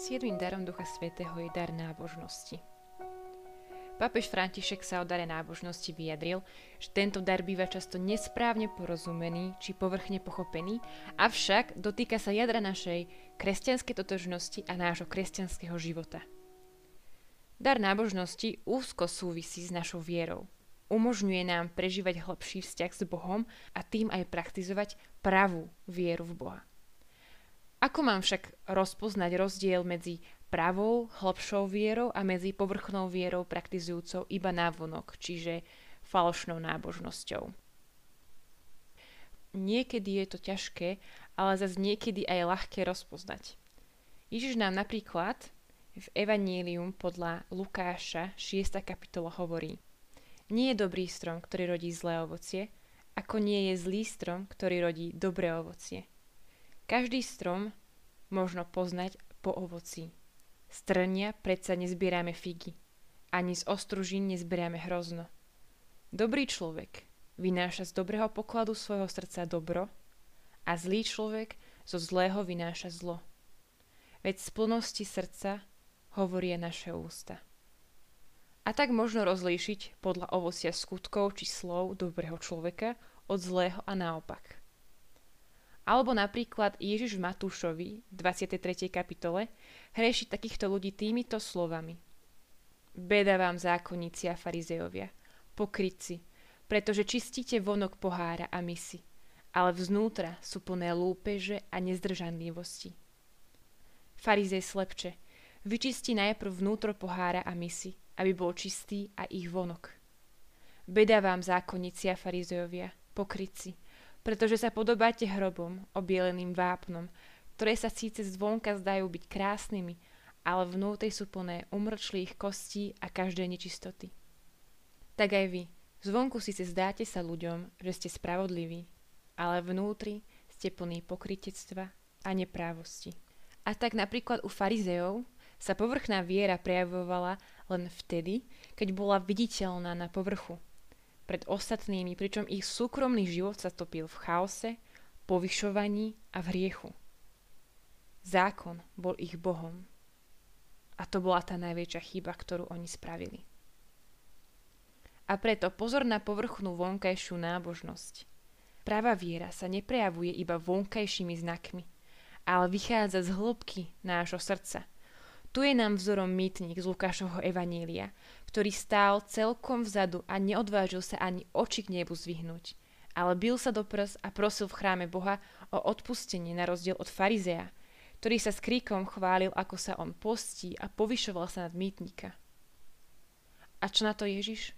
Siedmým darom Ducha Svetého je dar nábožnosti. Pápež František sa o dare nábožnosti vyjadril, že tento dar býva často nesprávne porozumený či povrchne pochopený, avšak dotýka sa jadra našej kresťanskej totožnosti a nášho kresťanského života. Dar nábožnosti úzko súvisí s našou vierou. Umožňuje nám prežívať hlbší vzťah s Bohom a tým aj praktizovať pravú vieru v Boha. Ako mám však rozpoznať rozdiel medzi pravou, hlbšou vierou a medzi povrchnou vierou praktizujúcou iba návonok, čiže falošnou nábožnosťou. Niekedy je to ťažké, ale zase niekedy aj ľahké rozpoznať. Ježiš nám napríklad v Evanílium podľa Lukáša 6. kapitola hovorí Nie je dobrý strom, ktorý rodí zlé ovocie, ako nie je zlý strom, ktorý rodí dobré ovocie. Každý strom možno poznať po ovoci. Z trnia predsa nezbierame figy. Ani z ostružín nezbierame hrozno. Dobrý človek vynáša z dobrého pokladu svojho srdca dobro a zlý človek zo zlého vynáša zlo. Veď z plnosti srdca hovoria naše ústa. A tak možno rozlíšiť podľa ovocia skutkov či slov dobrého človeka od zlého a naopak. Alebo napríklad Ježiš v Matúšovi, 23. kapitole, hreši takýchto ľudí týmito slovami. Beda vám zákonníci a farizejovia, pokrytci, pretože čistíte vonok pohára a misy, ale vznútra sú plné lúpeže a nezdržanlivosti. Farizej slepče, vyčistí najprv vnútro pohára a misy, aby bol čistý a ich vonok. Beda vám zákonníci a farizejovia, pokryci, pretože sa podobáte hrobom, obieleným vápnom, ktoré sa síce zvonka zdajú byť krásnymi, ale vnútri sú plné umrčlých kostí a každej nečistoty. Tak aj vy, zvonku síce zdáte sa ľuďom, že ste spravodliví, ale vnútri ste plní pokrytectva a neprávosti. A tak napríklad u farizeov sa povrchná viera prejavovala len vtedy, keď bola viditeľná na povrchu – pred ostatnými, pričom ich súkromný život sa topil v chaose, povyšovaní a v hriechu. Zákon bol ich Bohom. A to bola tá najväčšia chyba, ktorú oni spravili. A preto pozor na povrchnú vonkajšiu nábožnosť. Práva viera sa neprejavuje iba vonkajšími znakmi, ale vychádza z hĺbky nášho srdca. Tu je nám vzorom mýtnik z Lukášovho Evanília, ktorý stál celkom vzadu a neodvážil sa ani oči k nebu zvyhnúť. Ale bil sa do prs a prosil v chráme Boha o odpustenie na rozdiel od farizeja, ktorý sa s kríkom chválil, ako sa on postí a povyšoval sa nad mýtnika. A čo na to Ježiš?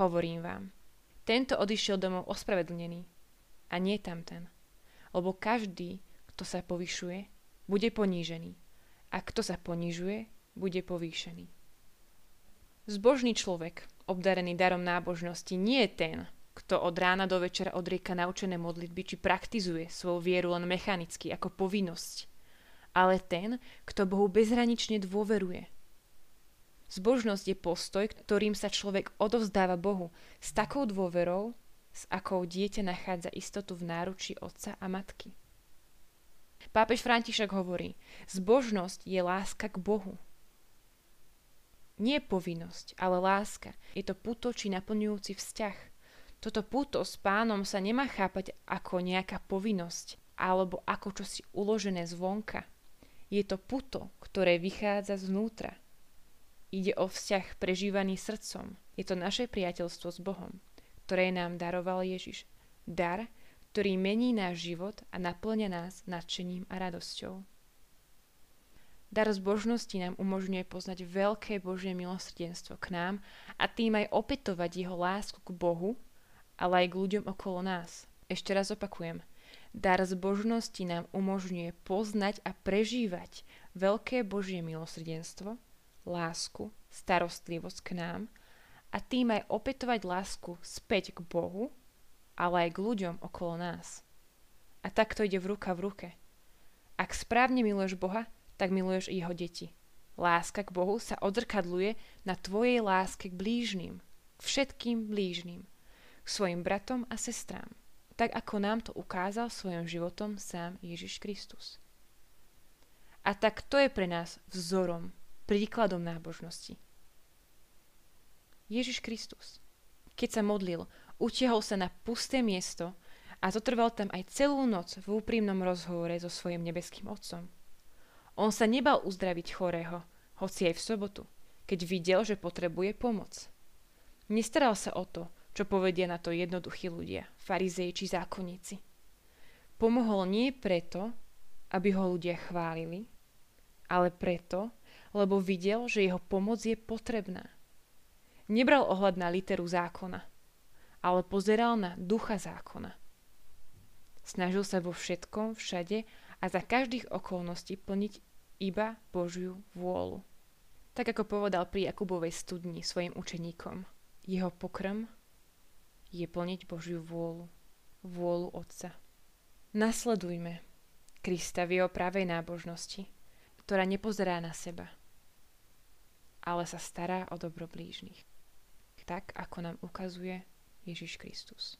Hovorím vám. Tento odišiel domov ospravedlnený a nie tamten. Lebo každý, kto sa povyšuje, bude ponížený. A kto sa ponižuje, bude povýšený. Zbožný človek, obdarený darom nábožnosti, nie je ten, kto od rána do večera odrieka naučené modlitby či praktizuje svoju vieru len mechanicky ako povinnosť, ale ten, kto Bohu bezhranične dôveruje. Zbožnosť je postoj, ktorým sa človek odovzdáva Bohu s takou dôverou, s akou dieťa nachádza istotu v náručí otca a matky. Pápež František hovorí, zbožnosť je láska k Bohu. Nie povinnosť, ale láska. Je to puto či naplňujúci vzťah. Toto puto s pánom sa nemá chápať ako nejaká povinnosť alebo ako čosi uložené zvonka. Je to puto, ktoré vychádza znútra. Ide o vzťah prežívaný srdcom. Je to naše priateľstvo s Bohom, ktoré nám daroval Ježiš. Dar, ktorý mení náš život a naplňa nás nadšením a radosťou. Dar zbožnosti nám umožňuje poznať veľké Božie milosrdenstvo k nám a tým aj opätovať jeho lásku k Bohu, ale aj k ľuďom okolo nás. Ešte raz opakujem. Dar zbožnosti nám umožňuje poznať a prežívať veľké Božie milosrdenstvo, lásku, starostlivosť k nám a tým aj opätovať lásku späť k Bohu, ale aj k ľuďom okolo nás. A tak to ide v ruka v ruke. Ak správne miluješ Boha, tak miluješ jeho deti. Láska k Bohu sa odzrkadluje na tvojej láske k blížnym, k všetkým blížnym, k svojim bratom a sestrám, tak ako nám to ukázal svojim životom sám Ježiš Kristus. A tak to je pre nás vzorom, príkladom nábožnosti. Ježiš Kristus. Keď sa modlil, utiahol sa na pusté miesto a zotrval tam aj celú noc v úprimnom rozhovore so svojim nebeským Otcom. On sa nebal uzdraviť chorého, hoci aj v sobotu, keď videl, že potrebuje pomoc. Nestaral sa o to, čo povedia na to jednoduchí ľudia, farizei či zákonníci. Pomohol nie preto, aby ho ľudia chválili, ale preto, lebo videl, že jeho pomoc je potrebná. Nebral ohľad na literu zákona, ale pozeral na ducha zákona. Snažil sa vo všetkom, všade a za každých okolností plniť iba Božiu vôľu. Tak ako povedal pri Jakubovej studni svojim učeníkom. Jeho pokrm je plniť Božiu vôľu, vôľu Otca. Nasledujme Krista v jeho pravej nábožnosti, ktorá nepozerá na seba, ale sa stará o dobro blížnych. Tak, ako nám ukazuje Ježiš Kristus.